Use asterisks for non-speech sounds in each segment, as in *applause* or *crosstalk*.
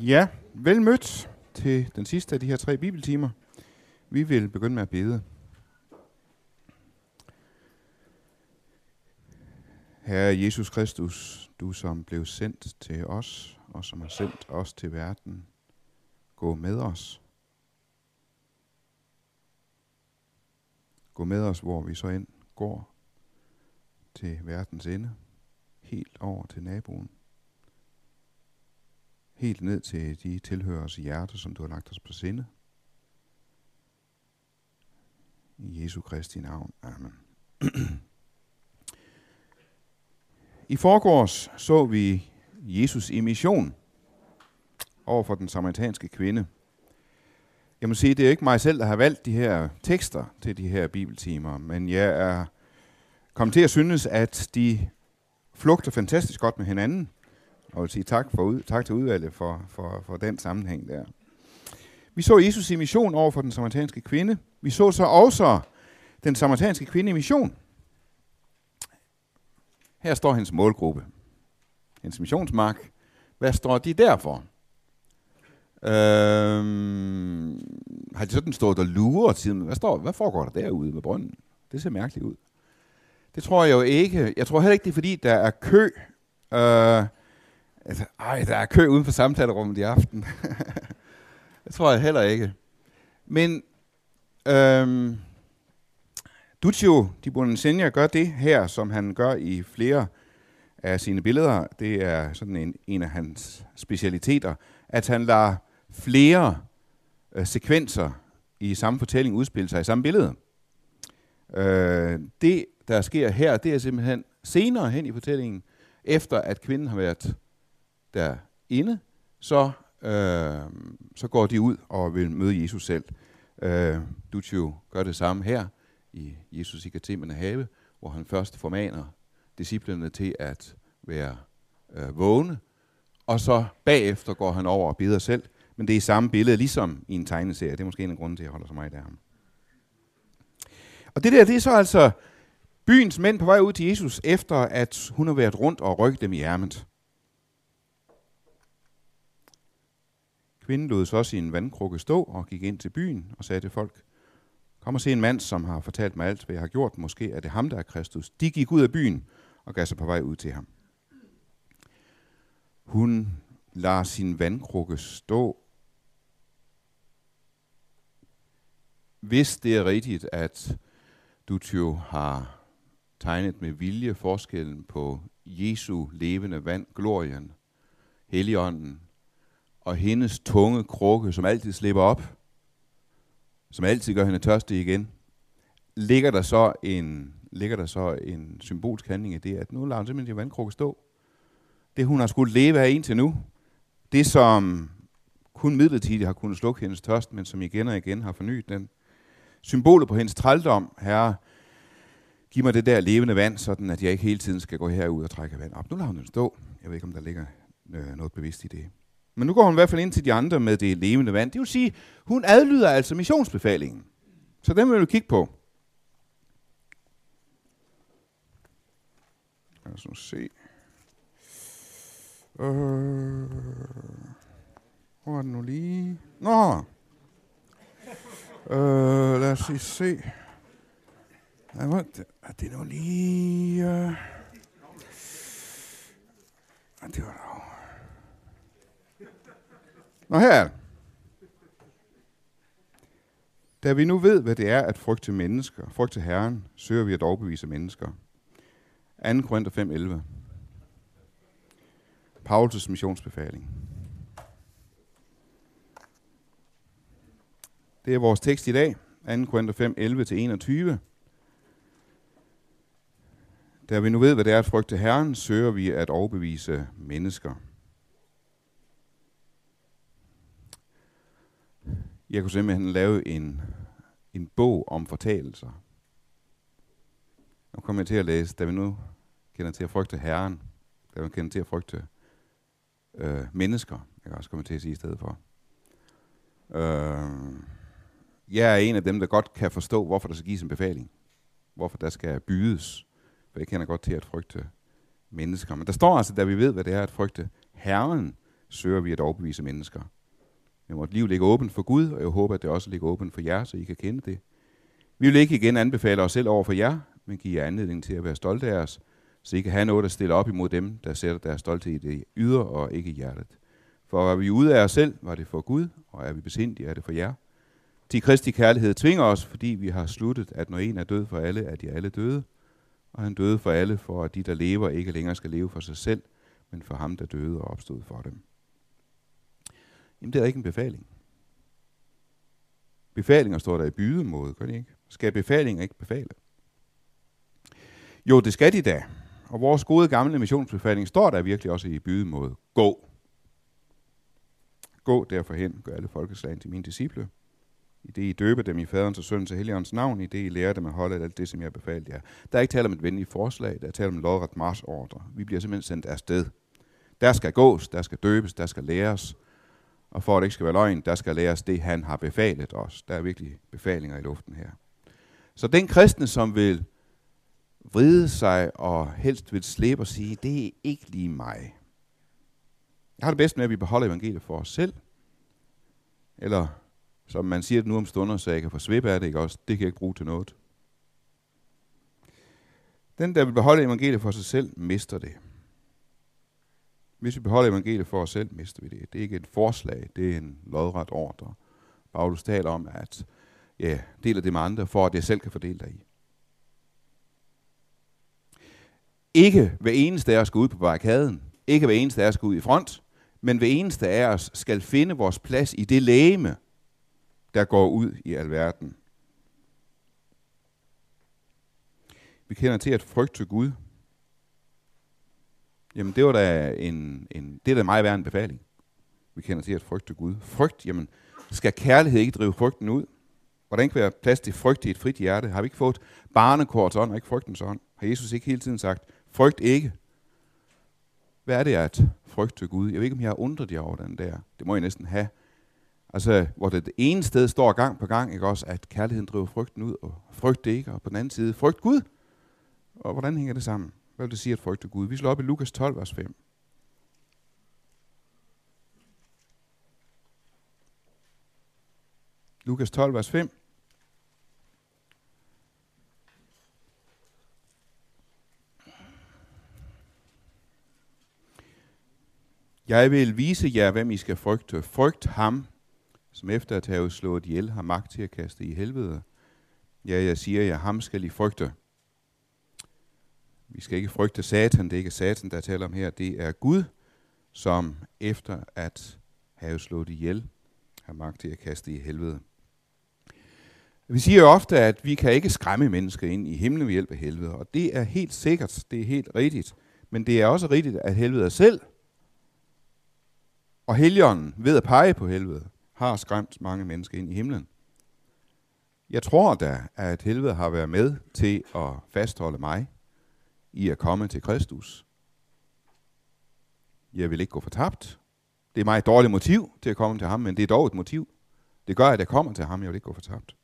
Ja, vel mødt til den sidste af de her tre bibeltimer. Vi vil begynde med at bede. Herre Jesus Kristus, du som blev sendt til os, og som har sendt os til verden, gå med os. Gå med os, hvor vi så ind går til verdens ende, helt over til naboen helt ned til de tilhørers hjerte, som du har lagt os på sinde. I Jesu Kristi navn. Amen. *clears throat* I forgårs så vi Jesus i mission over for den samaritanske kvinde. Jeg må sige, det er ikke mig selv, der har valgt de her tekster til de her bibeltimer, men jeg er kommet til at synes, at de flugter fantastisk godt med hinanden – og vil sige tak, for ud, tak til udvalget for, for, for den sammenhæng der. Vi så Jesus i mission over for den samaritanske kvinde. Vi så så også den samaritanske kvinde i mission. Her står hendes målgruppe. Hendes missionsmark. Hvad står de derfor? Øhm, har de sådan stået og lurer siden? Hvad, står, hvad foregår der derude med brønden? Det ser mærkeligt ud. Det tror jeg jo ikke. Jeg tror heller ikke, det er fordi, der er kø. Øh, Altså, ej, der er kø uden for samtalerummet i aften. *laughs* det tror jeg heller ikke. Men øhm, Duccio Di Bonansegna gør det her, som han gør i flere af sine billeder. Det er sådan en, en af hans specialiteter, at han lader flere øh, sekvenser i samme fortælling udspille sig i samme billede. Øh, det, der sker her, det er simpelthen senere hen i fortællingen, efter at kvinden har været derinde, så, øh, så går de ud og vil møde Jesus selv. Øh, Duccio gør det samme her i Jesus i Katemene have, hvor han først formaner disciplerne til at være øh, vågne, og så bagefter går han over og beder selv. Men det er i samme billede, ligesom i en tegneserie. Det er måske en af grunden til, at jeg holder så meget der. Og det der, det er så altså byens mænd på vej ud til Jesus, efter at hun har været rundt og rykket dem i ærmet. Kvinden lod så sin vandkrukke stå og gik ind til byen og sagde til folk, Kom og se en mand, som har fortalt mig alt, hvad jeg har gjort. Måske er det ham, der er Kristus. De gik ud af byen og gav sig på vej ud til ham. Hun lader sin vandkrukke stå. Hvis det er rigtigt, at Dutio har tegnet med vilje forskellen på Jesu levende vand, glorien, Helligånden og hendes tunge krukke, som altid slipper op, som altid gør hende tørstig igen, ligger der så en, ligger der så en symbolsk handling i det, at nu lader hun simpelthen sin vandkrukke stå. Det, hun har skulle leve af indtil nu, det som kun midlertidigt har kunnet slukke hendes tørst, men som igen og igen har fornyet den. Symbolet på hendes trældom, herre, giv mig det der levende vand, sådan at jeg ikke hele tiden skal gå herud og trække vand op. Nu lader hun den stå. Jeg ved ikke, om der ligger øh, noget bevidst i det. Men nu går hun i hvert fald ind til de andre med det levende vand. Det vil sige, hun adlyder altså missionsbefalingen. Så den vil vi kigge på. Lad os nu se. Øh, hvor er den nu lige? Nå! Øh, lad os lige se. Er det nu lige... Øh, det var Nå her Da vi nu ved, hvad det er at frygte mennesker, frygte Herren, søger vi at overbevise mennesker. 2. Korinther 5.11 Paulus' missionsbefaling. Det er vores tekst i dag, 2. Korinther 5, 11-21. Da vi nu ved, hvad det er at frygte Herren, søger vi at overbevise mennesker. Jeg kunne simpelthen lave en, en bog om fortalelser. Nu kommer jeg til at læse, da vi nu kender til at frygte Herren, da vi kender til at frygte øh, mennesker, jeg kan også komme til at sige i stedet for. Øh, jeg er en af dem, der godt kan forstå, hvorfor der skal gives en befaling. Hvorfor der skal bydes. For jeg kender godt til at frygte mennesker. Men der står altså, da vi ved, hvad det er at frygte Herren, søger vi at overbevise mennesker. Men vort liv ligger åbent for Gud, og jeg håber, at det også ligger åbent for jer, så I kan kende det. Vi vil ikke igen anbefale os selv over for jer, men give jer anledning til at være stolte af os, så I kan have noget at stille op imod dem, der sætter deres stolthed i det ydre og ikke i hjertet. For er vi ude af os selv, var det for Gud, og er vi besindige, er det for jer. De Kristi kærlighed tvinger os, fordi vi har sluttet, at når en er død for alle, er de alle døde. Og han døde for alle, for at de, der lever, ikke længere skal leve for sig selv, men for ham, der døde og opstod for dem. Jamen, det er ikke en befaling. Befalinger står der i bydemåde, gør de ikke? Skal befalinger ikke befale? Jo, det skal de da. Og vores gode gamle missionsbefaling står der virkelig også i bydemåde. Gå. Gå derfor hen, gør alle folkeslag til mine disciple. I det I døber dem i faderens og søndens og heligåndens navn, i det I lærer dem at holde alt det, som jeg befalte jer. Der er ikke tale om et venligt forslag, der er tale om en lodret marsordre. Vi bliver simpelthen sendt afsted. Der skal gås, der skal døbes, der skal læres. Og for at det ikke skal være løgn, der skal læres det, han har befalet os. Der er virkelig befalinger i luften her. Så den kristne, som vil vride sig og helst vil slæbe og sige, det er ikke lige mig. Jeg har det bedst med, at vi beholder evangeliet for os selv. Eller som man siger det nu om stunder, så jeg kan få svip af det, ikke også? Det kan jeg ikke bruge til noget. Den, der vil beholde evangeliet for sig selv, mister det. Hvis vi beholder evangeliet for os selv, mister vi det. Det er ikke et forslag, det er en lodret ordre. Paulus taler om, at ja, deler det med andre, for at jeg selv kan fordele dig i. Ikke hver eneste af os skal ud på barrikaden. Ikke hver eneste af os skal ud i front. Men hver eneste af os skal finde vores plads i det lægeme, der går ud i alverden. Vi kender til at frygte Gud. Jamen det var da en, en det er da meget værre en befaling. Vi kender til at frygte Gud. Frygt, jamen skal kærlighed ikke drive frygten ud? Hvordan kan være plads til frygt i et frit hjerte? Har vi ikke fået barnekorts ånd og ikke frygtens ånd? Har Jesus ikke hele tiden sagt, frygt ikke? Hvad er det at frygte Gud? Jeg ved ikke, om jeg har undret jer over den der. Det må jeg næsten have. Altså, hvor det, det ene sted står gang på gang, ikke også, at kærligheden driver frygten ud, og frygt det ikke, og på den anden side, frygt Gud. Og hvordan hænger det sammen? Hvad vil det sige at frygte Gud? Vi slår op i Lukas 12, vers 5. Lukas 12, vers 5. Jeg vil vise jer, hvem I skal frygte. Frygt ham, som efter at have slået ihjel har magt til at kaste i helvede. Ja, jeg siger jer, ham skal I frygte. Vi skal ikke frygte Satan, det er ikke Satan, der taler om her, det er Gud, som efter at have slået ihjel har magt til at kaste i helvede. Vi siger jo ofte, at vi kan ikke skræmme mennesker ind i himlen ved hjælp af helvede, og det er helt sikkert, det er helt rigtigt. Men det er også rigtigt, at helvede selv og helgeren ved at pege på helvede har skræmt mange mennesker ind i himlen. Jeg tror da, at helvede har været med til at fastholde mig i at komme til Kristus. Jeg vil ikke gå fortabt. Det er mig et dårligt motiv til at komme til ham, men det er dog et motiv. Det gør, at jeg kommer til ham. Jeg vil ikke gå fortabt.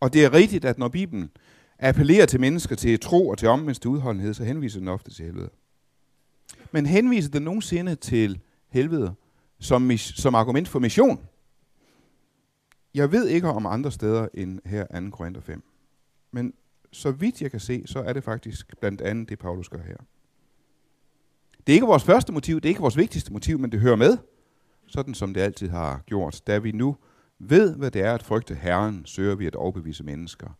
Og det er rigtigt, at når Bibelen appellerer til mennesker til tro og til omvendt til udholdenhed, så henviser den ofte til helvede. Men henviser den nogensinde til helvede som, som argument for mission? Jeg ved ikke om andre steder end her 2. Korinther 5. Men så vidt jeg kan se, så er det faktisk blandt andet det, Paulus gør her. Det er ikke vores første motiv, det er ikke vores vigtigste motiv, men det hører med, sådan som det altid har gjort. Da vi nu ved, hvad det er at frygte Herren, søger vi at overbevise mennesker.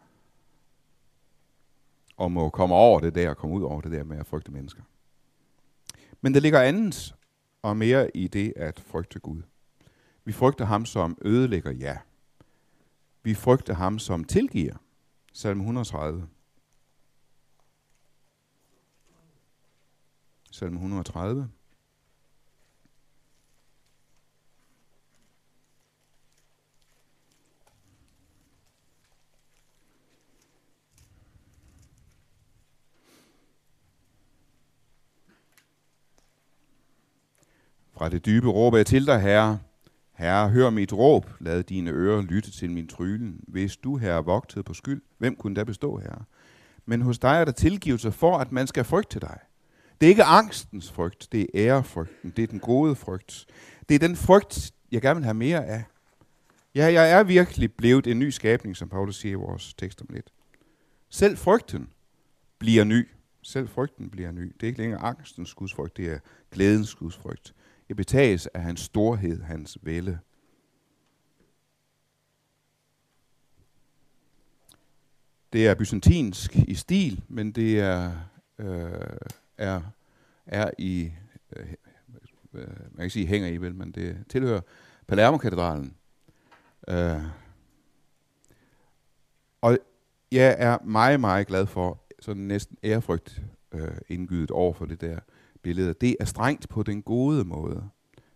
Og må komme over det der, og komme ud over det der med at frygte mennesker. Men der ligger andet og mere i det at frygte Gud. Vi frygter ham, som ødelægger ja. Vi frygter ham, som tilgiver. Salme 130. Salme 130. Fra det dybe råber jeg til dig, Herre. Herre, hør mit råb, lad dine ører lytte til min trylen. Hvis du, Herre, vogtede på skyld, hvem kunne da bestå, Herre? Men hos dig er der tilgivelse for, at man skal frygte dig. Det er ikke angstens frygt, det er ærefrygten, det er den gode frygt. Det er den frygt, jeg gerne vil have mere af. Ja, jeg er virkelig blevet en ny skabning, som Paulus siger i vores tekst om lidt. Selv frygten bliver ny. Selv frygten bliver ny. Det er ikke længere angstens gudsfrygt, det er glædens gudsfrygt. Jeg betages af hans storhed, hans vælde. Det er byzantinsk i stil, men det er, øh, er, er i, øh, øh man kan sige hænger i vel, men det tilhører Palermo-katedralen. Øh, og jeg er meget, meget glad for sådan næsten ærefrygt øh, indgydet over for det der billede. Det er strengt på den gode måde.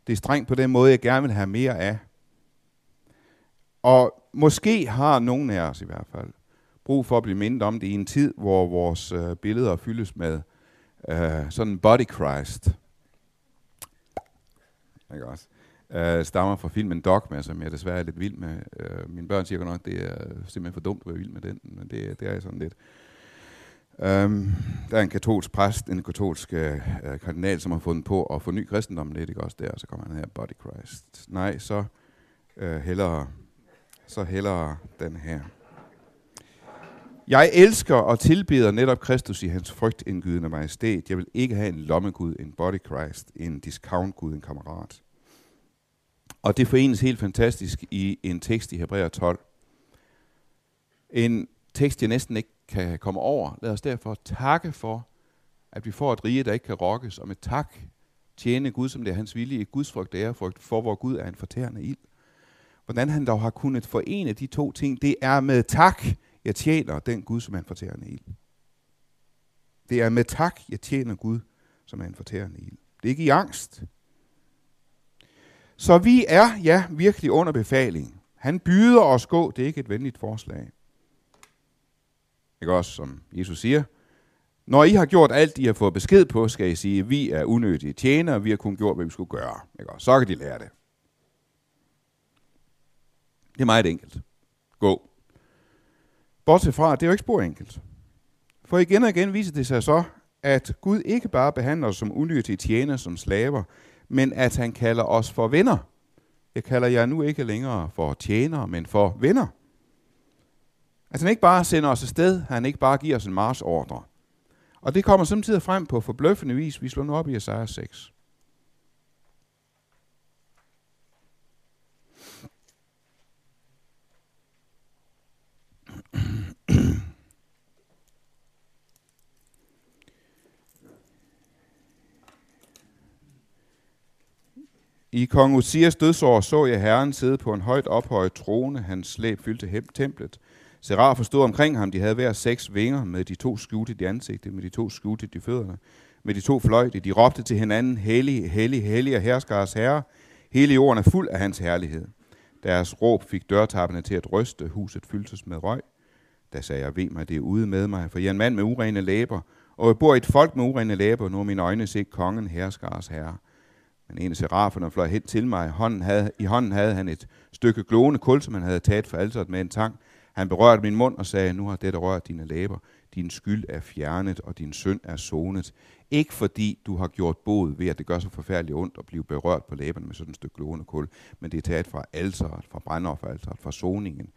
Det er strengt på den måde, jeg gerne vil have mere af. Og måske har nogen af os i hvert fald brug for at blive mindet om det i en tid, hvor vores øh, billeder fyldes med øh, sådan body Christ. Ikke også? Øh, stammer fra filmen Dogma, som jeg desværre er lidt vild med. Øh, mine børn siger nok, det er simpelthen for dumt at være vild med den, men det, det er jeg sådan lidt. Um, der er en katolsk præst, en katolsk uh, kardinal, som har fundet på at forny kristendommen lidt, ikke også der, og så kommer han her, Body Christ. Nej, så uh, hellere, så hellere den her. Jeg elsker og tilbeder netop Kristus i hans frygtindgydende majestæt. Jeg vil ikke have en lommegud, en body Christ, en discountgud, en kammerat. Og det forenes helt fantastisk i en tekst i Hebræer 12. En tekst, jeg næsten ikke kan komme over. Lad os derfor takke for, at vi får et rige, der ikke kan rokkes, og med tak tjene Gud, som det er hans vilje, i Guds frygt og ærefrygt, for hvor Gud er en fortærende ild. Hvordan han dog har kunnet forene de to ting, det er med tak, jeg tjener den Gud, som er en fortærende ild. Det er med tak, jeg tjener Gud, som er en fortærende ild. Det er ikke i angst. Så vi er, ja, virkelig under befaling. Han byder os gå, det er ikke et venligt forslag. Ikke også, som Jesus siger, når I har gjort alt, I har fået besked på, skal I sige, at vi er unødige tjenere, vi har kun gjort, hvad vi skulle gøre. Ikke også? Så kan de lære det. Det er meget enkelt. Gå. Bortset fra, det er jo ikke spor enkelt. For igen og igen viser det sig så, at Gud ikke bare behandler os som unyttige tjenere, som slaver, men at han kalder os for venner. Jeg kalder jer nu ikke længere for tjenere, men for venner. At han ikke bare sender os afsted, han ikke bare giver os en marsordre. Og det kommer samtidig frem på forbløffende vis. Vi slår nu op i Isaiah 6. I kong Uzias dødsår så jeg Herren sidde på en højt ophøjet trone. Hans slæb fyldte templet. Serafer stod omkring ham. De havde hver seks vinger med de to skjulte i ansigtet, med de to skjulte i fødderne, med de to fløjte. De råbte til hinanden, hellig, hellig, hellig og herskars herre. Hele jorden er fuld af hans herlighed. Deres råb fik dørtappene til at ryste. Huset fyldtes med røg. Da sagde jeg, ved mig, det er ude med mig, for jeg er en mand med urene læber, og jeg bor i et folk med urene læber, nu er mine øjne set kongen, herskars herre. Men en af seraferne fløj hen til mig. Hånden havde, I hånden havde han et stykke glående kul, som han havde taget for alteret med en tang. Han berørte min mund og sagde, nu har dette rørt dine læber. Din skyld er fjernet, og din synd er sonet. Ikke fordi du har gjort bod ved, at det gør så forfærdeligt ondt at blive berørt på læberne med sådan et stykke glående kul, men det er taget fra alteret, fra brændofferalteret, fra soningen.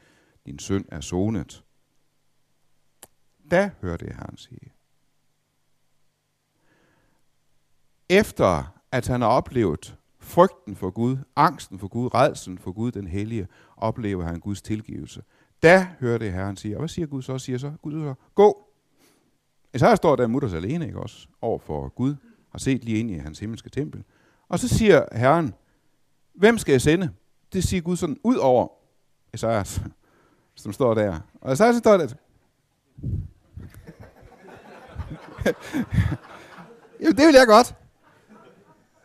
Din synd er sonet. Da hørte jeg Herren sige. Efter at han har oplevet frygten for Gud, angsten for Gud, redselen for Gud, den hellige, oplever han Guds tilgivelse. Da hørte jeg Herren sige, og hvad siger Gud så? Siger så Gud så, gå. Så her står der mutters alene, ikke også, over for Gud, har set lige ind i hans himmelske tempel. Og så siger Herren, hvem skal jeg sende? Det siger Gud sådan ud over Esajas, som står der. Og Esajas står der, *laughs* Jamen, det vil jeg godt.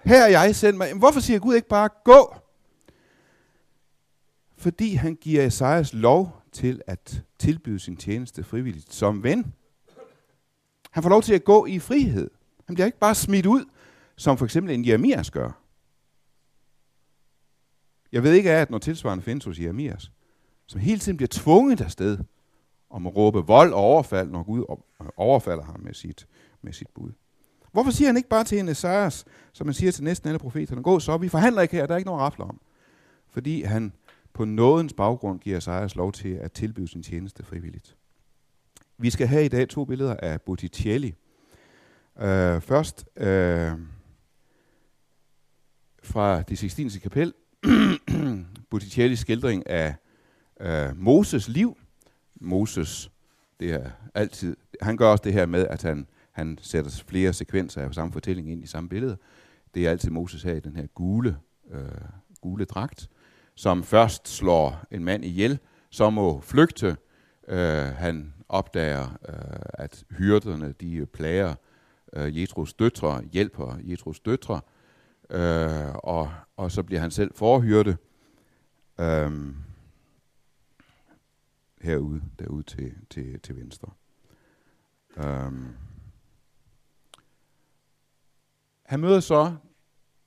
Her er jeg sendt mig. Hvorfor siger Gud ikke bare gå? Fordi han giver Esajas lov til at tilbyde sin tjeneste frivilligt som ven. Han får lov til at gå i frihed. Han bliver ikke bare smidt ud, som for eksempel en Jeremias gør. Jeg ved ikke af, at når tilsvarende findes hos Jeremias, som hele tiden bliver tvunget afsted om at råbe vold og overfald, når Gud øh, overfalder ham med sit, med sit bud. Hvorfor siger han ikke bare til en Esajas, som man siger til næsten alle profeterne, gå så, vi forhandler ikke her, der er ikke nogen rafler om. Fordi han på nådens baggrund giver Esajas lov til at tilbyde sin tjeneste frivilligt. Vi skal have i dag to billeder af Botticelli. Uh, først uh, fra det Sixtinske kapel, *clears throat* Botticellis skildring af uh, Moses liv. Moses, det er altid, han gør også det her med, at han, han sætter flere sekvenser af samme fortælling ind i samme billede. Det er altid Moses her i den her gule, uh, gule dragt, som først slår en mand ihjel, så må flygte. Øh, han opdager, øh, at hyrderne de plager øh, Jetros døtre, hjælper Jetros døtre, øh, og, og så bliver han selv forhyrte øh, herude, derude til, til, til venstre. Øh, han møder så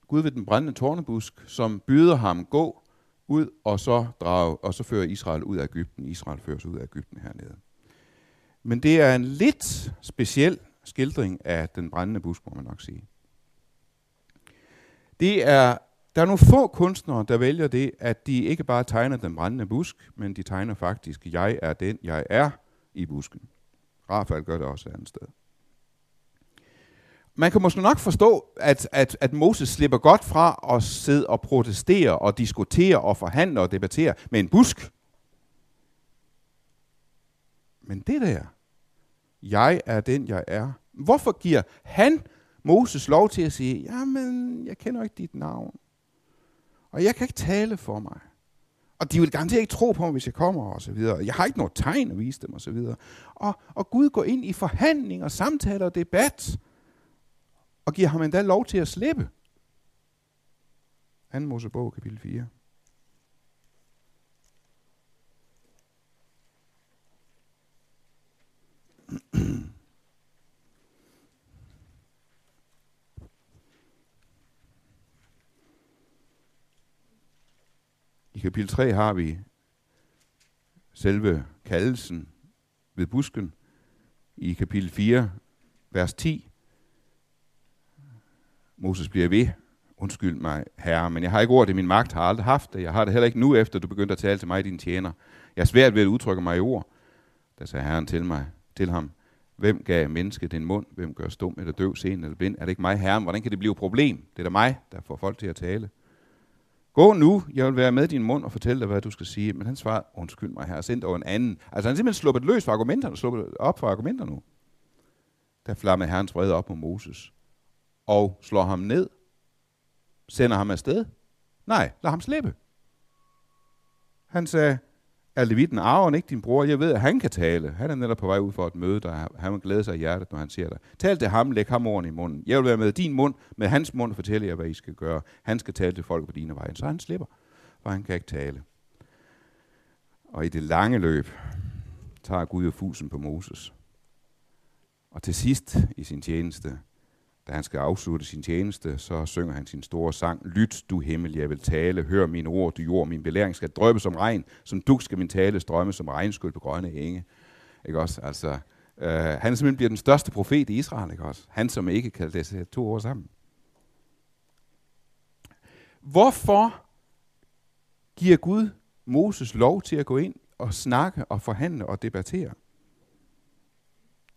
Gud ved den brændende tornebusk, som byder ham gå ud og så drage, og så fører Israel ud af Ægypten. Israel føres ud af Ægypten hernede. Men det er en lidt speciel skildring af den brændende busk, må man nok sige. Det er, der er nogle få kunstnere, der vælger det, at de ikke bare tegner den brændende busk, men de tegner faktisk, jeg er den, jeg er i busken. Rafael gør det også et andet sted. Man kan måske nok forstå, at, at, at Moses slipper godt fra at sidde og protestere og diskutere og forhandle og debattere med en busk. Men det der, jeg er den, jeg er. Hvorfor giver han Moses lov til at sige, jamen, jeg kender ikke dit navn. Og jeg kan ikke tale for mig. Og de vil garanteret ikke tro på mig, hvis jeg kommer, og så videre. Jeg har ikke noget tegn at vise dem, og så videre. Og, og Gud går ind i forhandling og samtaler og debat, og giver ham endda lov til at slippe. 2. Mosebog, kapitel 4. I kapitel 3 har vi selve kaldelsen ved busken. I kapitel 4, vers 10, Moses bliver ved. Undskyld mig, herre, men jeg har ikke ordet i min magt, har aldrig haft det. Jeg har det heller ikke nu, efter du begyndte at tale til mig, din tjener. Jeg er svært ved at udtrykke mig i ord. Da sagde Herren til mig, til ham, hvem gav mennesket din mund? Hvem gør stum eller døv, sen eller blind? Er det ikke mig, Herren? Hvordan kan det blive et problem? Det er da mig, der får folk til at tale. Gå nu, jeg vil være med din mund og fortælle dig, hvad du skal sige. Men han svarede, undskyld mig, herre, send over en anden. Altså han simpelthen sluppet løs fra argumenterne, sluppet op for argumenterne nu. Der flammede herrens vrede op på Moses og slår ham ned, sender ham afsted. Nej, lad ham slippe. Han sagde, er Levitten Aron ikke din bror? Jeg ved, at han kan tale. Han er netop på vej ud for et møde, der han vil glæde sig i hjertet, når han ser dig. Tal til ham, læg ham ordene i munden. Jeg vil være med din mund, med hans mund fortælle jer, hvad I skal gøre. Han skal tale til folk på dine veje. Så han slipper, for han kan ikke tale. Og i det lange løb tager Gud jo fusen på Moses. Og til sidst i sin tjeneste, da han skal afslutte sin tjeneste, så synger han sin store sang, Lyt, du himmel, jeg vil tale, hør mine ord, du jord, min belæring skal drøbe som regn, som duk skal min tale strømme som regnskyld på grønne enge. Ikke også? Altså, øh, han simpelthen bliver den største profet i Israel, ikke også? Han, som ikke kan læse to år sammen. Hvorfor giver Gud Moses lov til at gå ind og snakke og forhandle og debattere?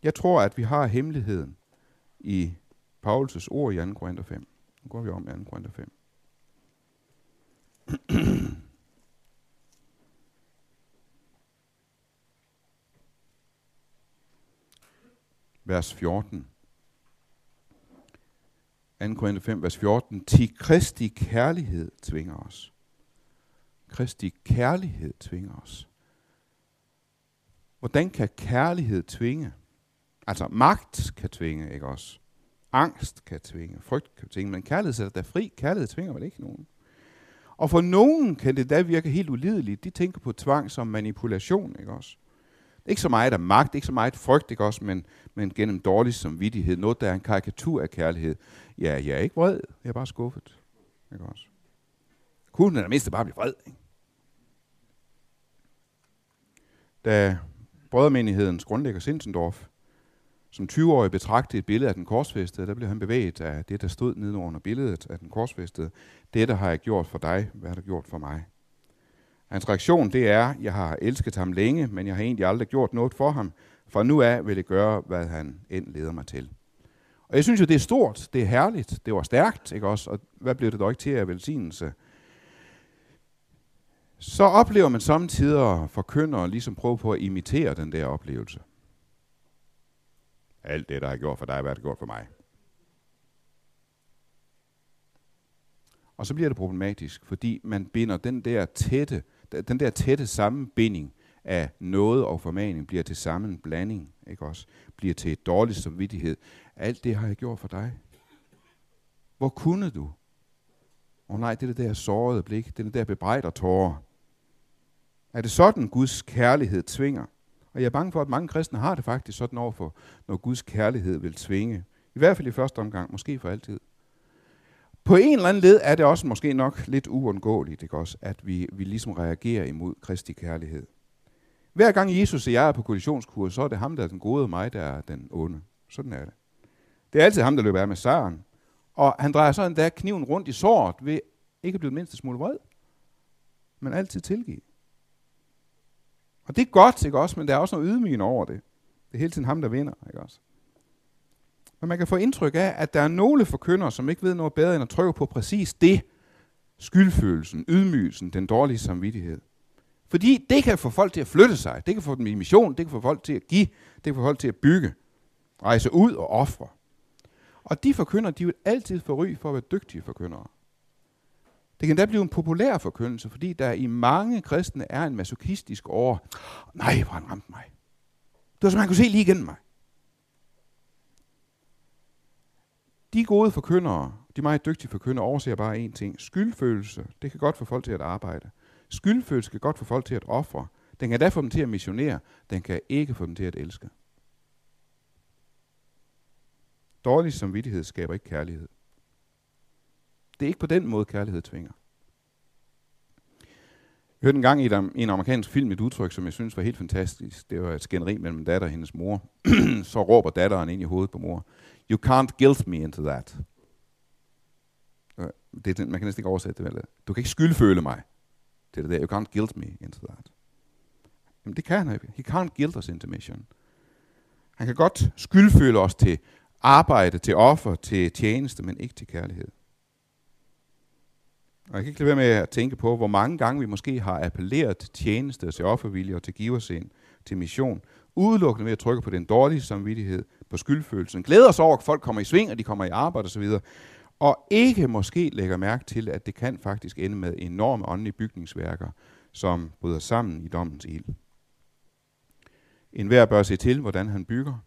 Jeg tror, at vi har hemmeligheden i Paulus' ord i 2. Korinther 5. Nu går vi om i 2. Korinther 5. *clears throat* vers 14. 2. Korinther 5, vers 14. Til Kristi kærlighed tvinger os. Kristi kærlighed tvinger os. Hvordan kan kærlighed tvinge? Altså magt kan tvinge, ikke også? Angst kan tvinge, frygt kan tvinge, men kærlighed sætter der fri. Kærlighed tvinger vel ikke nogen. Og for nogen kan det da virke helt ulideligt. De tænker på tvang som manipulation, ikke også? Ikke så meget af magt, ikke så meget frygt, ikke også, men, men gennem dårlig samvittighed. Noget, der er en karikatur af kærlighed. Ja, jeg er ikke vred, jeg er bare skuffet. Ikke også? Kunne den mindste bare blive vred, ikke? Da brødremenighedens grundlægger Sinsendorf som 20-årig betragtede et billede af den korsfæstede, der blev han bevæget af det, der stod nedenunder billedet af den korsfæstede. Dette har jeg gjort for dig, hvad har du gjort for mig? Hans reaktion det er, jeg har elsket ham længe, men jeg har egentlig aldrig gjort noget for ham. For nu af vil det gøre, hvad han end leder mig til. Og jeg synes jo, det er stort, det er herligt, det var stærkt, ikke også? Og hvad blev det dog ikke til af velsignelse? Så oplever man samtidig forkyndere ligesom prøve på at imitere den der oplevelse. Alt det, der har gjort for dig, hvad det gjort for mig? Og så bliver det problematisk, fordi man binder den der tætte, den der tætte sammenbinding af noget og formaning bliver til sammen blanding, ikke også? Bliver til et dårligt samvittighed. Alt det har jeg gjort for dig. Hvor kunne du? Åh oh nej, det er det der sårede blik, det er det der bebrejder tårer. Er det sådan, Guds kærlighed tvinger? Og jeg er bange for, at mange kristne har det faktisk sådan overfor, når Guds kærlighed vil tvinge. I hvert fald i første omgang, måske for altid. På en eller anden led er det også måske nok lidt uundgåeligt, ikke også, at vi, vi ligesom reagerer imod Kristi kærlighed. Hver gang Jesus og jeg er på kollisionskurs, så er det ham, der er den gode, og mig, der er den onde. Sådan er det. Det er altid ham, der løber af med sejren. Og han drejer så endda kniven rundt i såret ved ikke at blive mindste smule vred, men altid tilgive. Og det er godt, ikke også? Men der er også noget ydmygende over det. Det er hele tiden ham, der vinder, ikke også? Men man kan få indtryk af, at der er nogle forkyndere, som ikke ved noget bedre end at trykke på præcis det. Skyldfølelsen, ydmygelsen, den dårlige samvittighed. Fordi det kan få folk til at flytte sig. Det kan få dem i mission. Det kan få folk til at give. Det kan få folk til at bygge. Rejse ud og ofre. Og de forkyndere, de vil altid få ry for at være dygtige forkyndere. Det kan da blive en populær forkyndelse, fordi der i mange kristne er en masochistisk over, nej, hvor han ramte mig. Det var som han kunne se lige igennem mig. De gode forkyndere, de meget dygtige forkyndere, overser bare én ting. Skyldfølelse, det kan godt få folk til at arbejde. Skyldfølelse kan godt få folk til at ofre. Den kan da få dem til at missionere. Den kan ikke få dem til at elske. Dårlig samvittighed skaber ikke kærlighed. Det er ikke på den måde, kærlighed tvinger. Jeg hørte en gang i en amerikansk film et udtryk, som jeg synes var helt fantastisk. Det var et skænderi mellem datter og hendes mor. *clears throat* så råber datteren ind i hovedet på mor. You can't guilt me into that. Det, man kan næsten ikke oversætte det vel. Du kan ikke skyldføle mig til det der. You can't guilt me into that. Jamen det kan han ikke. He can't guilt us into mission. Han kan godt skyldføle os til arbejde, til offer, til tjeneste, men ikke til kærlighed. Og jeg kan ikke lade være med at tænke på, hvor mange gange vi måske har appelleret tjeneste til offervilje og til giversind, til mission, udelukkende ved at trykke på den dårlige samvittighed, på skyldfølelsen, glæder os over, at folk kommer i sving, og de kommer i arbejde osv., og ikke måske lægger mærke til, at det kan faktisk ende med enorme åndelige bygningsværker, som bryder sammen i dommens ild. En hver bør se til, hvordan han bygger.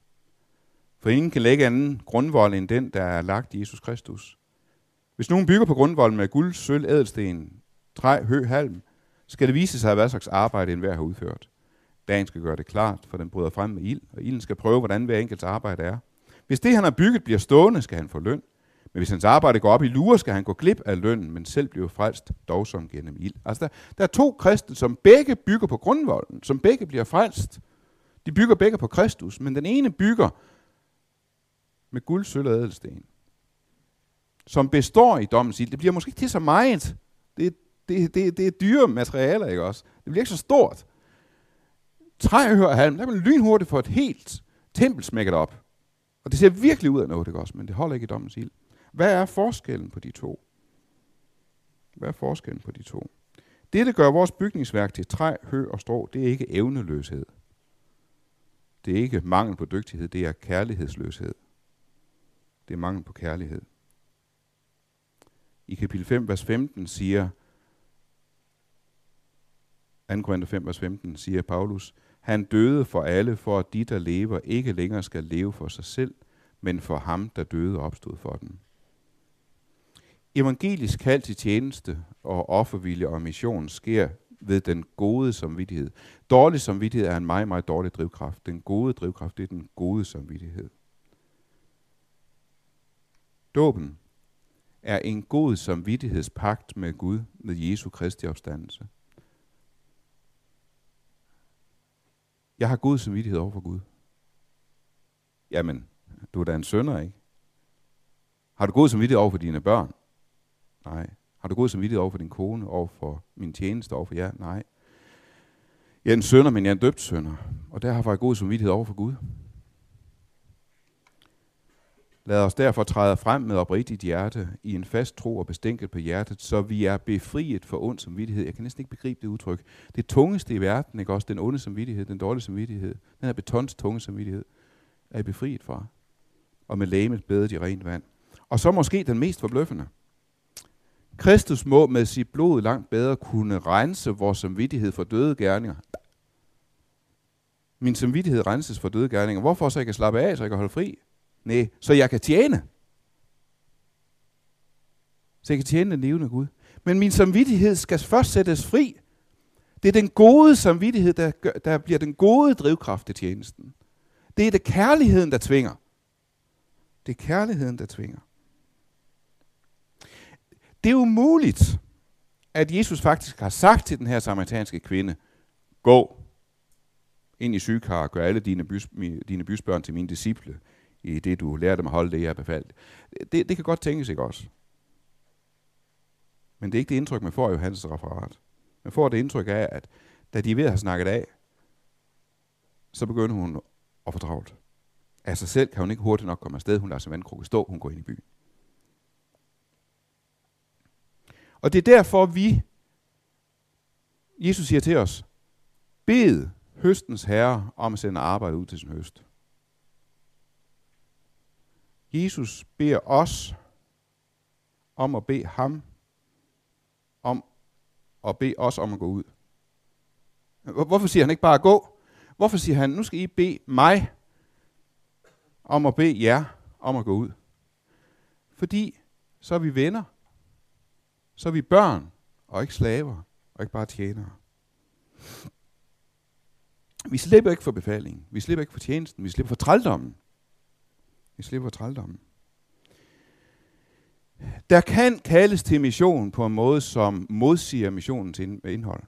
For ingen kan lægge anden grundvold end den, der er lagt i Jesus Kristus. Hvis nogen bygger på grundvold med guld, sølv, ædelsten, træ, hø, halm, skal det vise sig, hvad slags arbejde enhver har udført. Dagen skal gøre det klart, for den bryder frem med ild, og ilden skal prøve, hvordan hver enkelt arbejde er. Hvis det, han har bygget, bliver stående, skal han få løn. Men hvis hans arbejde går op i lurer, skal han gå glip af lønnen, men selv bliver frelst, dog som gennem ild. Altså, der, der er to kristne, som begge bygger på grundvolden, som begge bliver frelst. De bygger begge på Kristus, men den ene bygger med guld, sølv og ædelsten som består i dommens ild. Det bliver måske ikke til så meget. Det, det, det, det er dyre materialer, ikke også? Det bliver ikke så stort. halm, der kan man lynhurtigt få et helt tempel smækket op. Og det ser virkelig ud af noget, ikke også? Men det holder ikke i dommens ild. Hvad er forskellen på de to? Hvad er forskellen på de to? Det, der gør vores bygningsværk til træ, hø og strå, det er ikke evneløshed. Det er ikke mangel på dygtighed, det er kærlighedsløshed. Det er mangel på kærlighed i kapitel 5, vers 15 siger, 2. Korinther 5, vers 15 siger Paulus, han døde for alle, for at de, der lever, ikke længere skal leve for sig selv, men for ham, der døde og opstod for dem. Evangelisk kald til tjeneste og offervilje og mission sker ved den gode samvittighed. Dårlig samvittighed er en meget, meget dårlig drivkraft. Den gode drivkraft, det er den gode samvittighed. Dåben er en god samvittighedspagt med Gud med Jesu Kristi opstandelse. Jeg har god samvittighed over for Gud. Jamen, du er da en sønder, ikke? Har du god samvittighed over for dine børn? Nej. Har du god samvittighed over for din kone, over for min tjeneste, over for jer? Nej. Jeg er en sønder, men jeg er en døbt sønder. Og der har jeg god samvittighed over for Gud. Lad os derfor træde frem med oprigtigt hjerte, i en fast tro og bestænket på hjertet, så vi er befriet for ond samvittighed. Jeg kan næsten ikke begribe det udtryk. Det tungeste i verden, ikke også? Den onde samvittighed, den dårlige samvittighed, den her betons tunge samvittighed, er I befriet fra. Og med lægemet bedet i rent vand. Og så måske den mest forbløffende. Kristus må med sit blod langt bedre kunne rense vores samvittighed for døde gerninger. Min samvittighed renses for døde gerninger. Hvorfor? Så jeg kan slappe af, så jeg kan holde fri. Nej, så jeg kan tjene. Så jeg kan tjene den levende Gud. Men min samvittighed skal først sættes fri. Det er den gode samvittighed, der, gør, der bliver den gode drivkraft i tjenesten. Det er det kærligheden, der tvinger. Det er kærligheden, der tvinger. Det er umuligt, at Jesus faktisk har sagt til den her samaritanske kvinde, gå ind i sygekar og gør alle dine, bys, dine bysbørn til mine disciple i det, du lærer dem at holde det, jeg har befalt. Det, det kan godt tænkes, ikke også? Men det er ikke det indtryk, man får i Johannes referat. Man får det indtryk af, at da de er ved at have snakket af, så begynder hun at få travlt. Af sig selv kan hun ikke hurtigt nok komme afsted. Hun lader sin vandkrukke stå, hun går ind i byen. Og det er derfor, vi, Jesus siger til os, bed høstens herre om at sende arbejde ud til sin høst. Jesus beder os om at bede ham om at bede os om at gå ud. Hvorfor siger han ikke bare gå? Hvorfor siger han, nu skal I bede mig om at bede jer om at gå ud? Fordi så er vi venner. Så er vi børn og ikke slaver og ikke bare tjenere. Vi slipper ikke for befalingen. Vi slipper ikke for tjenesten. Vi slipper for trældommen. Vi slipper trældommen. Der kan kaldes til mission på en måde, som modsiger missionens indhold.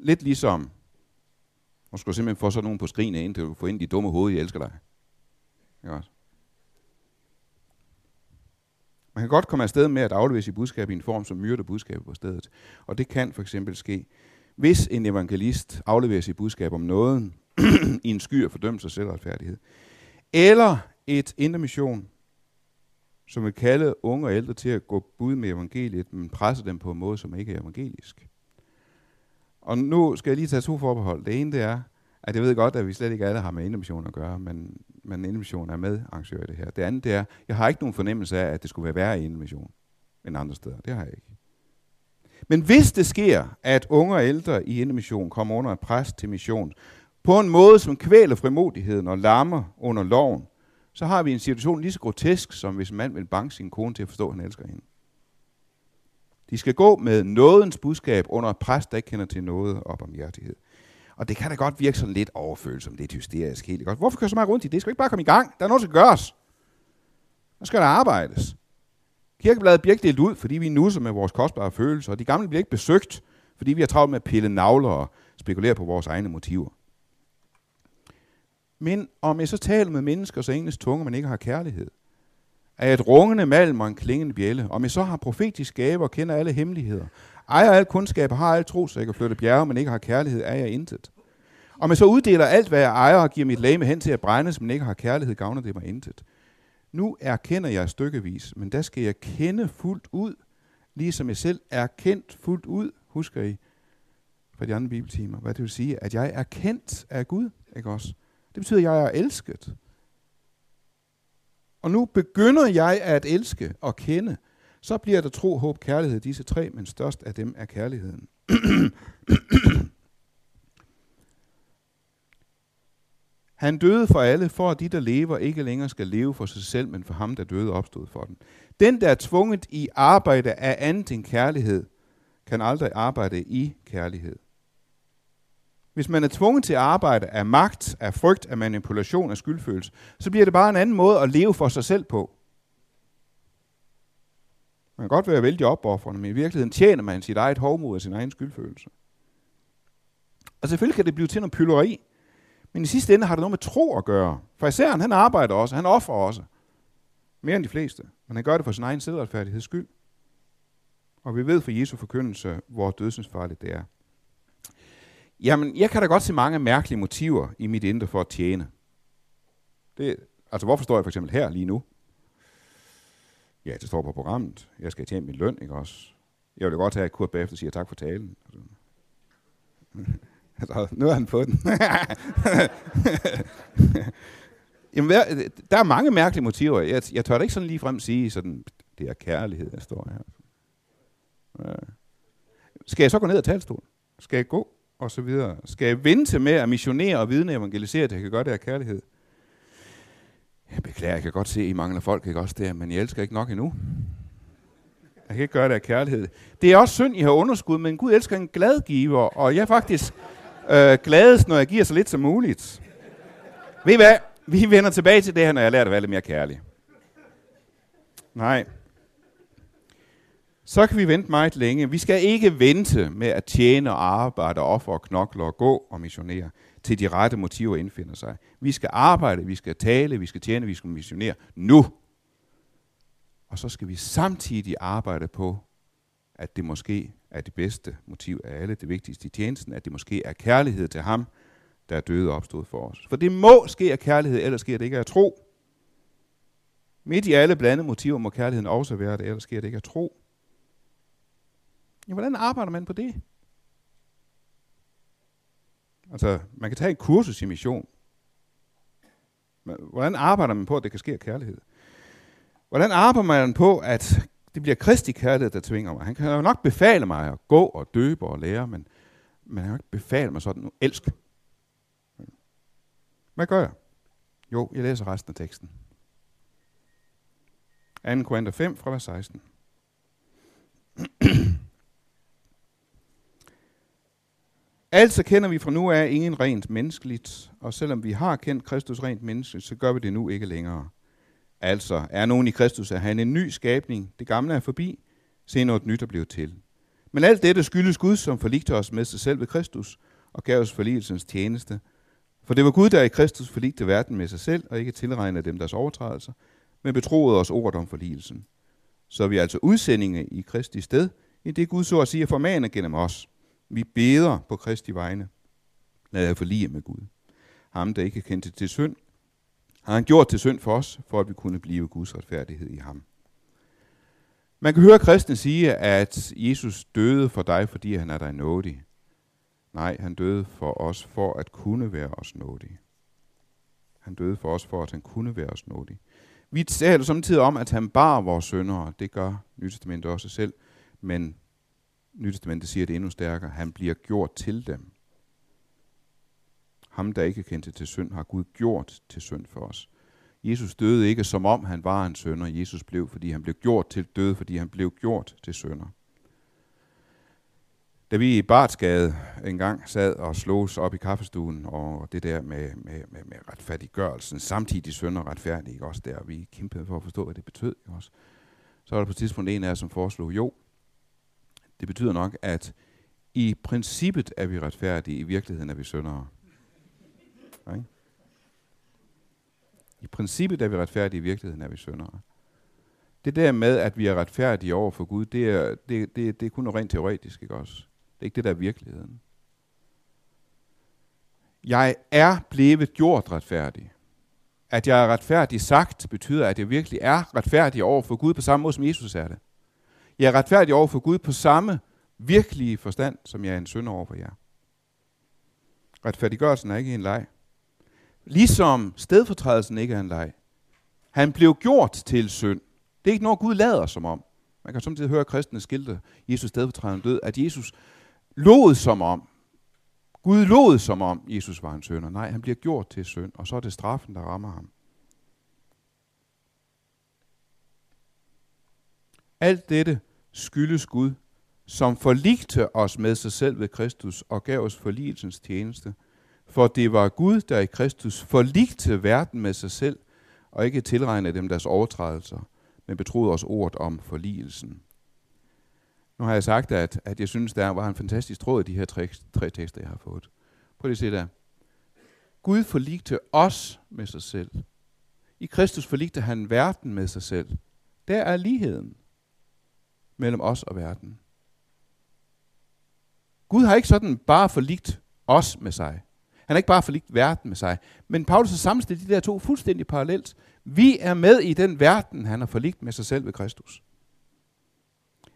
Lidt ligesom, nu skal du simpelthen få sådan nogen på skrinet, indtil du får ind de dumme hoved, jeg elsker dig. Ikke også? Man kan godt komme afsted med at aflevere sit budskab i en form, som myrder budskabet på stedet. Og det kan for eksempel ske, hvis en evangelist afleverer sit budskab om noget *clears throat* i en sky af fordømmelse og selvretfærdighed. Eller et intermission, som vil kalde unge og ældre til at gå bud med evangeliet, men presse dem på en måde, som ikke er evangelisk. Og nu skal jeg lige tage to forbehold. Det ene det er, at jeg ved godt, at vi slet ikke alle har med intermission at gøre, men, men intermission er med arrangør i det her. Det andet det er, jeg har ikke nogen fornemmelse af, at det skulle være værre i intermission end andre steder. Det har jeg ikke. Men hvis det sker, at unge og ældre i intermission kommer under et pres til mission, på en måde, som kvæler frimodigheden og lammer under loven, så har vi en situation lige så grotesk, som hvis en mand vil banke sin kone til at forstå, at han elsker hende. De skal gå med nådens budskab under et præst, der ikke kender til noget og barmhjertighed. Og det kan da godt virke sådan lidt overfølsomt, lidt hysterisk helt godt. Hvorfor kører så meget rundt i det? Skal ikke bare komme i gang? Der er noget, der skal gøres. Der skal der arbejdes. Kirkebladet bliver ikke delt ud, fordi vi nusser med vores kostbare følelser, og de gamle bliver ikke besøgt, fordi vi har travlt med at pille navler og spekulere på vores egne motiver. Men om jeg så taler med mennesker, så engelsk tunge, man ikke har kærlighed, er et rungende malm og en klingende bjælle, om jeg så har profetisk gaver og kender alle hemmeligheder, ejer al kundskab, har alt tro, så jeg kan flytte bjerge, men ikke har kærlighed, er jeg intet. Om jeg så uddeler alt, hvad jeg ejer, og giver mit lame hen til at brændes, men ikke har kærlighed, gavner det mig intet. Nu erkender jeg stykkevis, men der skal jeg kende fuldt ud, ligesom jeg selv er kendt fuldt ud, husker I fra de andre bibeltimer, hvad det vil sige, at jeg er kendt af Gud, ikke også? Det betyder, at jeg er elsket. Og nu begynder jeg at elske og kende. Så bliver der tro, håb, kærlighed, disse tre, men størst af dem er kærligheden. *clears throat* Han døde for alle, for at de, der lever, ikke længere skal leve for sig selv, men for ham, der døde opstod for den. Den, der er tvunget i arbejde af andet end kærlighed, kan aldrig arbejde i kærlighed. Hvis man er tvunget til at arbejde af magt, af frygt, af manipulation, af skyldfølelse, så bliver det bare en anden måde at leve for sig selv på. Man kan godt være vældig opoffrende, men i virkeligheden tjener man sit eget hovmod og sin egen skyldfølelse. Og selvfølgelig kan det blive til noget pylleri, Men i sidste ende har det noget med tro at gøre. For især han arbejder også, han offrer også. Mere end de fleste. Men han gør det for sin egen selvretfærdigheds skyld. Og vi ved fra Jesu forkyndelse, hvor dødsensfarligt det er. Jamen, jeg kan da godt se mange mærkelige motiver i mit indre for at tjene. Det, altså, hvorfor står jeg for eksempel her lige nu? Ja, det står på programmet. Jeg skal tjene min løn, ikke også? Jeg vil godt have at kurt bagefter siger sige tak for talen. *laughs* Altså, nu er han på den. *laughs* Jamen, der er mange mærkelige motiver. Jeg, jeg tør da ikke sådan lige frem sige, sådan, det er kærlighed, der står her. Ja. Skal jeg så gå ned ad talstolen? Skal jeg gå? Og så videre. Skal jeg vente med at missionere og vidne evangelisere, det jeg kan gøre det af kærlighed? Jeg beklager, jeg kan godt se, at I mangler folk, ikke også der, men jeg elsker ikke nok endnu. Jeg kan ikke gøre det af kærlighed. Det er også synd, I har underskud, men Gud elsker en glad giver, og jeg er faktisk øh, gladest, når jeg giver så lidt som muligt. Ved I hvad? Vi vender tilbage til det her, når jeg lærer at være lidt mere kærlig. Nej. Så kan vi vente meget længe. Vi skal ikke vente med at tjene og arbejde, ofre og knokle og gå og missionere, til de rette motiver indfinder sig. Vi skal arbejde, vi skal tale, vi skal tjene, vi skal missionere nu. Og så skal vi samtidig arbejde på, at det måske er det bedste motiv af alle, det vigtigste i tjenesten, at det måske er kærlighed til ham, der er døde og opstået for os. For det må ske af kærlighed, ellers sker det ikke af tro. Midt i alle blandede motiver må kærligheden også være det, ellers sker det ikke af tro. Ja, hvordan arbejder man på det? Altså, man kan tage en kursus i mission. Hvordan arbejder man på, at det kan ske af kærlighed? Hvordan arbejder man på, at det bliver Kristi kærlighed, der tvinger mig? Han kan jo nok befale mig at gå og døbe og lære, men, men han kan jo ikke befale mig sådan, nu elsk. Hvad gør jeg? Jo, jeg læser resten af teksten. 2. Korinther 5 fra vers 16. Altså kender vi fra nu af ingen rent menneskeligt, og selvom vi har kendt Kristus rent menneskeligt, så gør vi det nu ikke længere. Altså, er nogen i Kristus, er han en ny skabning, det gamle er forbi, se noget nyt er blevet til. Men alt dette skyldes Gud, som forligte os med sig selv ved Kristus, og gav os forligelsens tjeneste. For det var Gud, der i Kristus forligte verden med sig selv, og ikke tilregnede dem deres overtrædelser, men betroede os ordet om forligelsen. Så er vi altså udsendinge i Kristi sted, i det Gud så at sige formaner gennem os. Vi beder på Kristi vegne. Lad jer forlige med Gud. Ham, der ikke kendte til synd, har han gjort til synd for os, for at vi kunne blive Guds retfærdighed i ham. Man kan høre kristne sige, at Jesus døde for dig, fordi han er dig nådig. Nej, han døde for os for at kunne være os nådig. Han døde for os for, at han kunne være os nådig. Vi taler samtidig om, at han bar vores syndere. Det gør Nyttestamentet også selv. Men Nytestamentet siger det endnu stærkere. Han bliver gjort til dem. Ham, der ikke kendte til synd, har Gud gjort til synd for os. Jesus døde ikke, som om han var en sønder. Jesus blev, fordi han blev gjort til død, fordi han blev gjort til sønder. Da vi i Bartsgade engang sad og slås op i kaffestuen, og det der med, med, med, med retfærdiggørelsen, samtidig sønder retfærdig, ikke? også der, vi kæmpede for at forstå, hvad det betød. Også. Så var der på et tidspunkt en af jer, som foreslog, jo, det betyder nok, at i princippet er vi retfærdige, i virkeligheden er vi syndere. Okay? I princippet er vi retfærdige, i virkeligheden er vi syndere. Det der med, at vi er retfærdige over for Gud, det er, det, det, det er kun noget rent teoretisk, ikke også? Det er ikke det, der er virkeligheden. Jeg er blevet gjort retfærdig. At jeg er retfærdig sagt, betyder, at jeg virkelig er retfærdig over for Gud på samme måde, som Jesus er det. Jeg er retfærdig over for Gud på samme virkelige forstand, som jeg er en synder over for jer. Retfærdiggørelsen er ikke en leg. Ligesom stedfortrædelsen ikke er en leg. Han blev gjort til synd. Det er ikke noget, Gud lader som om. Man kan samtidig høre kristne skilte Jesus stedfortrædende død, at Jesus lod som om, Gud lod som om, Jesus var en sønder. Nej, han bliver gjort til synd, og så er det straffen, der rammer ham. Alt dette skyldes Gud, som forligte os med sig selv ved Kristus og gav os forligelsens tjeneste. For det var Gud, der i Kristus forligte verden med sig selv, og ikke tilregnede dem deres overtrædelser, men betroede os ordet om forligelsen. Nu har jeg sagt, at, at jeg synes, der var en fantastisk tråd i de her tre, tre tekster, jeg har fået. Prøv lige at se der. Gud forligte os med sig selv. I Kristus forligte han verden med sig selv. Der er ligheden mellem os og verden. Gud har ikke sådan bare forligt os med sig. Han har ikke bare forligt verden med sig. Men Paulus har sammenstillet de der to fuldstændig parallelt. Vi er med i den verden, han har forligt med sig selv ved Kristus.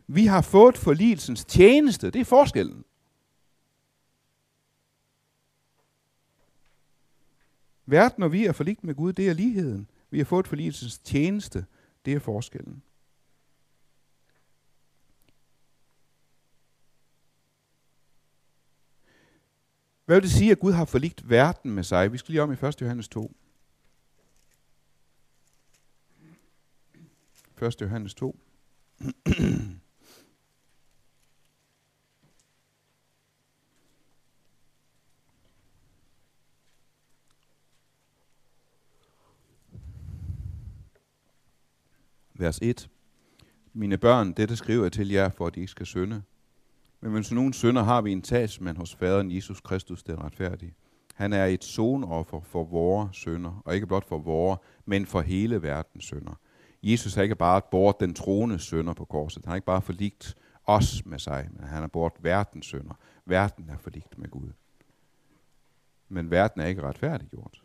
Vi har fået forligelsens tjeneste. Det er forskellen. Verden og vi er forligt med Gud, det er ligheden. Vi har fået forligelsens tjeneste. Det er forskellen. Hvad vil det sige, at Gud har forligt verden med sig? Vi skal lige om i 1. Johannes 2. 1. Johannes 2. Vers 1. Mine børn, dette skriver jeg til jer, for at I ikke skal synde. Men hvis nogen synder, har vi en talsmand hos faderen Jesus Kristus, den retfærdige. Han er et sonoffer for vores synder, og ikke blot for vores, men for hele verdens synder. Jesus har ikke bare bort den troende synder på korset. Han har ikke bare forligt os med sig, men han har bort verdens synder. Verden er forligt med Gud. Men verden er ikke retfærdiggjort.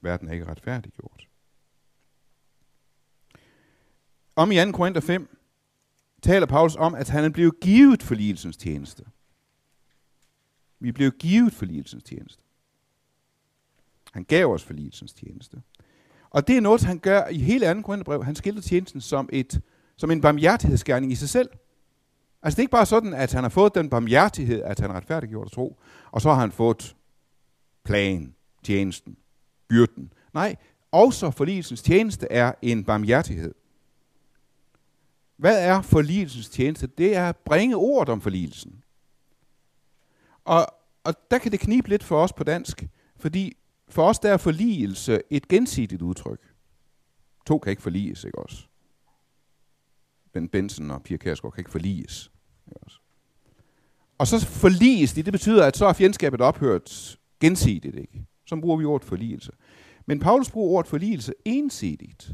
Verden er ikke retfærdiggjort. Om i 2. Korinther 5, taler Paulus om, at han er blevet givet forligelsens tjeneste. Vi er blevet givet forligelsens tjeneste. Han gav os forligelsens tjeneste. Og det er noget, han gør i hele 2. Korintherbrev. Han skildrer tjenesten som, et, som en barmhjertighedsgerning i sig selv. Altså det er ikke bare sådan, at han har fået den barmhjertighed, at han retfærdiggjort at tro, og så har han fået plan, tjenesten, byrden. Nej, også forligelsens tjeneste er en barmhjertighed. Hvad er forligelsens tjeneste? Det er at bringe ordet om forligelsen. Og, og der kan det knibe lidt for os på dansk, fordi for os der er forligelse et gensidigt udtryk. To kan ikke forliges, ikke også? Ben Benson og Pia Kærsgaard kan ikke forliges. Ikke også? Og så forliges de, det betyder, at så er fjendskabet ophørt gensidigt, ikke? Så bruger vi ordet forligelse. Men Paulus bruger ordet forligelse ensidigt.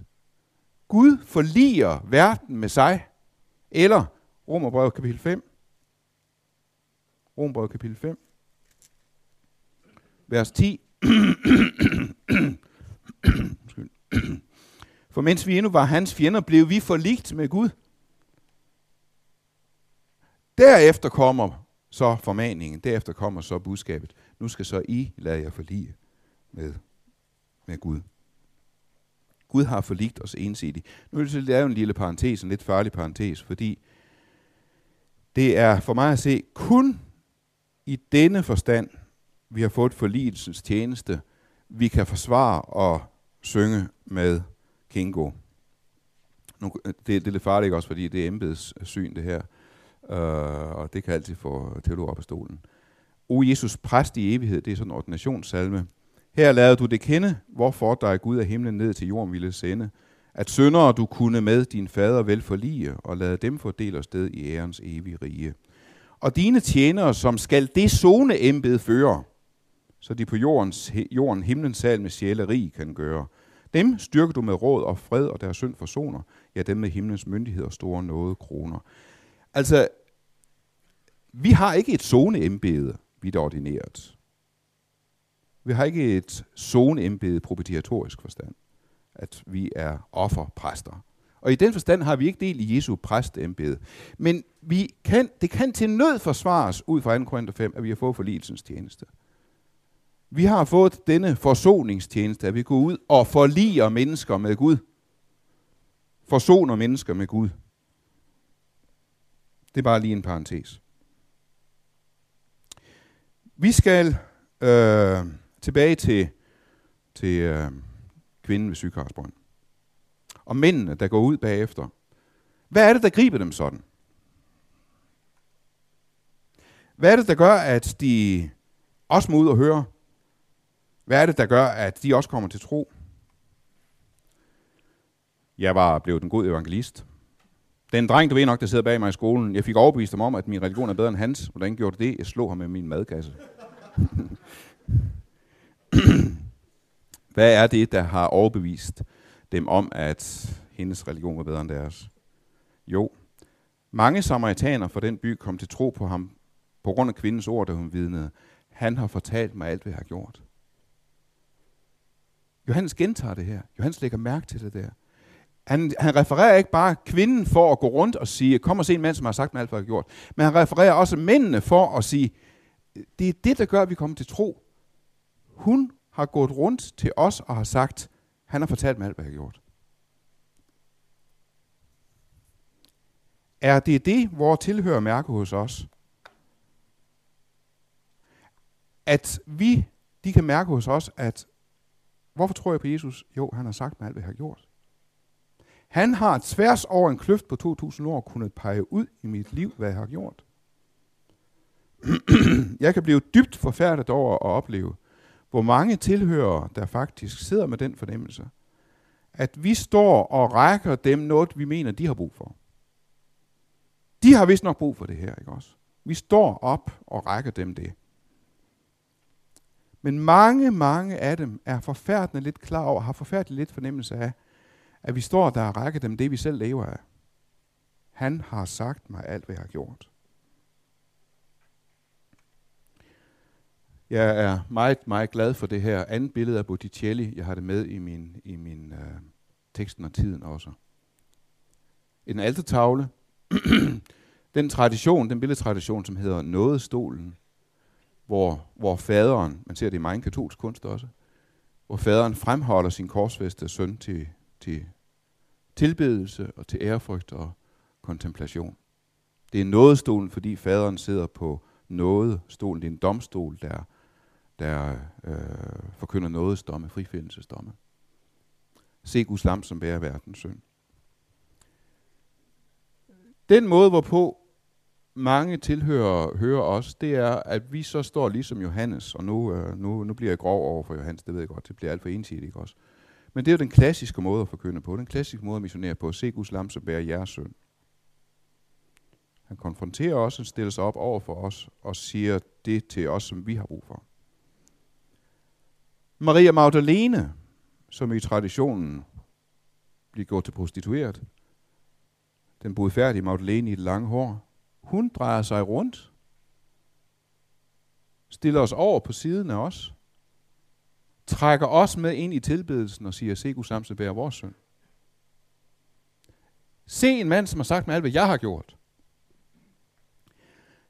Gud forliger verden med sig. Eller Romerbrevet kapitel 5. Romerbrevet kapitel 5. Vers 10. *clears throat* For mens vi endnu var hans fjender, blev vi forligt med Gud. Derefter kommer så formaningen, derefter kommer så budskabet. Nu skal så I lade jer forlige med, med Gud. Gud har forligt os ensidigt. Nu vil jeg lave en lille parentes, en lidt farlig parentes, fordi det er for mig at se kun i denne forstand, vi har fået forligelsens tjeneste, vi kan forsvare og synge med Kingo. Nu, øh, det, det er lidt farligt også, fordi det er embedssyn øh, det her, uh, og det kan altid få teolog op af stolen. O Jesus, præst i evighed, det er sådan en ordinationssalme. Her lavede du det kende, hvorfor dig Gud af himlen ned til jorden ville sende, at syndere du kunne med din fader vel forlige, og lade dem fordele sted i ærens evige rige. Og dine tjenere, som skal det zone embede føre, så de på jordens, jorden himlens sal med sjæleri kan gøre. Dem styrker du med råd og fred og deres synd forsoner, ja dem med himlens myndighed og store nåde kroner. Altså, vi har ikke et zone embede, vi er ordineret. Vi har ikke et zoneembede propitiatorisk forstand, at vi er offerpræster. Og i den forstand har vi ikke del i Jesu præstembede. Men vi kan, det kan til nød forsvares ud fra 2. Korinther 5, at vi har fået forligelsens tjeneste. Vi har fået denne forsoningstjeneste, at vi går ud og forliger mennesker med Gud. Forsoner mennesker med Gud. Det er bare lige en parentes. Vi skal øh, tilbage til, til øh, kvinden ved sygekarlsbrønd. Og mændene, der går ud bagefter. Hvad er det, der griber dem sådan? Hvad er det, der gør, at de også må ud og høre? Hvad er det, der gør, at de også kommer til tro? Jeg var blevet en god evangelist. Den dreng, du ved nok, der sidder bag mig i skolen, jeg fik overbevist ham om, at min religion er bedre end hans. Hvordan gjorde det? Jeg slog ham med min madkasse. *laughs* *clears throat* Hvad er det, der har overbevist dem om, at hendes religion var bedre end deres? Jo, mange samaritaner fra den by kom til tro på ham på grund af kvindens ord, da hun vidnede. Han har fortalt mig alt, hvad jeg har gjort. Johannes gentager det her. Johannes lægger mærke til det der. Han, han refererer ikke bare kvinden for at gå rundt og sige, kom og se en mand, som har sagt mig alt, hvad jeg har gjort. Men han refererer også mændene for at sige, det er det, der gør, at vi kommer til tro. Hun har gået rundt til os og har sagt, han har fortalt mig alt, hvad jeg har gjort. Er det det, hvor tilhører mærke hos os? At vi, de kan mærke hos os, at hvorfor tror jeg på Jesus? Jo, han har sagt mig alt, hvad jeg har gjort. Han har tværs over en kløft på 2000 år kunnet pege ud i mit liv, hvad jeg har gjort. *clears throat* jeg kan blive dybt forfærdet over at opleve, hvor mange tilhører, der faktisk sidder med den fornemmelse, at vi står og rækker dem noget, vi mener, de har brug for. De har vist nok brug for det her, ikke også? Vi står op og rækker dem det. Men mange, mange af dem er forfærdende lidt klar over, har forfærdeligt lidt fornemmelse af, at vi står der og rækker dem det, vi selv lever af. Han har sagt mig alt, hvad jeg har gjort. Jeg er meget, meget glad for det her andet billede af Botticelli. Jeg har det med i min, i min øh, teksten og tiden også. En altertavle. *clears throat* den tradition, den billedtradition, som hedder nådestolen, hvor, hvor faderen, man ser det i meget katolsk kunst også, hvor faderen fremholder sin korsfæstede søn til, til tilbedelse og til ærefrygt og kontemplation. Det er nådestolen, fordi faderen sidder på nådestolen. Det er en domstol, der, der øh, forkynder nådesdomme, frifindelsesdomme. Se Guds lam, som bærer verdens synd. Den måde, hvorpå mange tilhører hører os, det er, at vi så står ligesom Johannes, og nu, øh, nu, nu bliver jeg grov over for Johannes, det ved jeg godt, det bliver alt for ensidigt, ikke også? Men det er jo den klassiske måde at forkynde på, den klassiske måde at missionere på, se Guds lam, som bærer jeres synd. Han konfronterer os han stiller sig op over for os og siger det til os, som vi har brug for. Maria Magdalene, som i traditionen bliver gjort til prostitueret, den bodfærdige Magdalene i det lange hår, hun drejer sig rundt, stiller os over på siden af os, trækker os med ind i tilbedelsen og siger, se Gud samtidig bærer vores søn. Se en mand, som har sagt med alt, hvad jeg har gjort.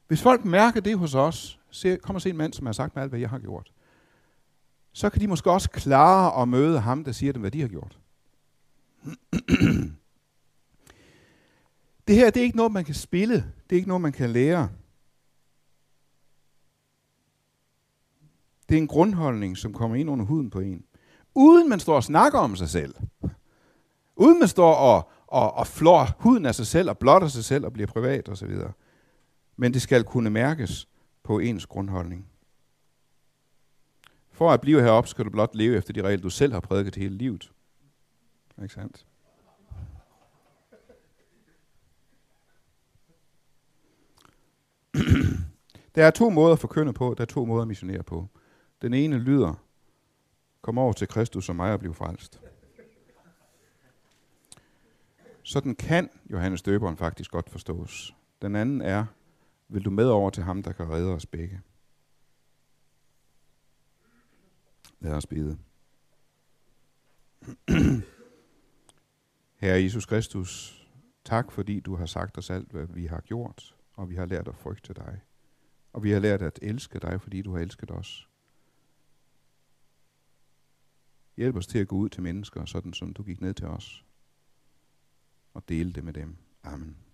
Hvis folk mærker det hos os, se, kom og se en mand, som har sagt med alt, hvad jeg har gjort, så kan de måske også klare at møde ham, der siger dem, hvad de har gjort. Det her, det er ikke noget, man kan spille. Det er ikke noget, man kan lære. Det er en grundholdning, som kommer ind under huden på en. Uden man står og snakker om sig selv. Uden man står og, og, og flår huden af sig selv og blotter sig selv og bliver privat osv. Men det skal kunne mærkes på ens grundholdning. For at blive heroppe, skal du blot leve efter de regler, du selv har prædiket hele livet. Ikke sandt? *clears throat* Der er to måder at forkynde på, der er to måder at missionere på. Den ene lyder, kom over til Kristus og mig og bliv frelst. Sådan kan Johannes Døberen faktisk godt forstås. Den anden er, vil du med over til ham, der kan redde os begge? Lad os bede. Herre Jesus Kristus, tak fordi du har sagt os alt, hvad vi har gjort, og vi har lært at frygte dig. Og vi har lært at elske dig, fordi du har elsket os. Hjælp os til at gå ud til mennesker, sådan som du gik ned til os, og dele det med dem. Amen.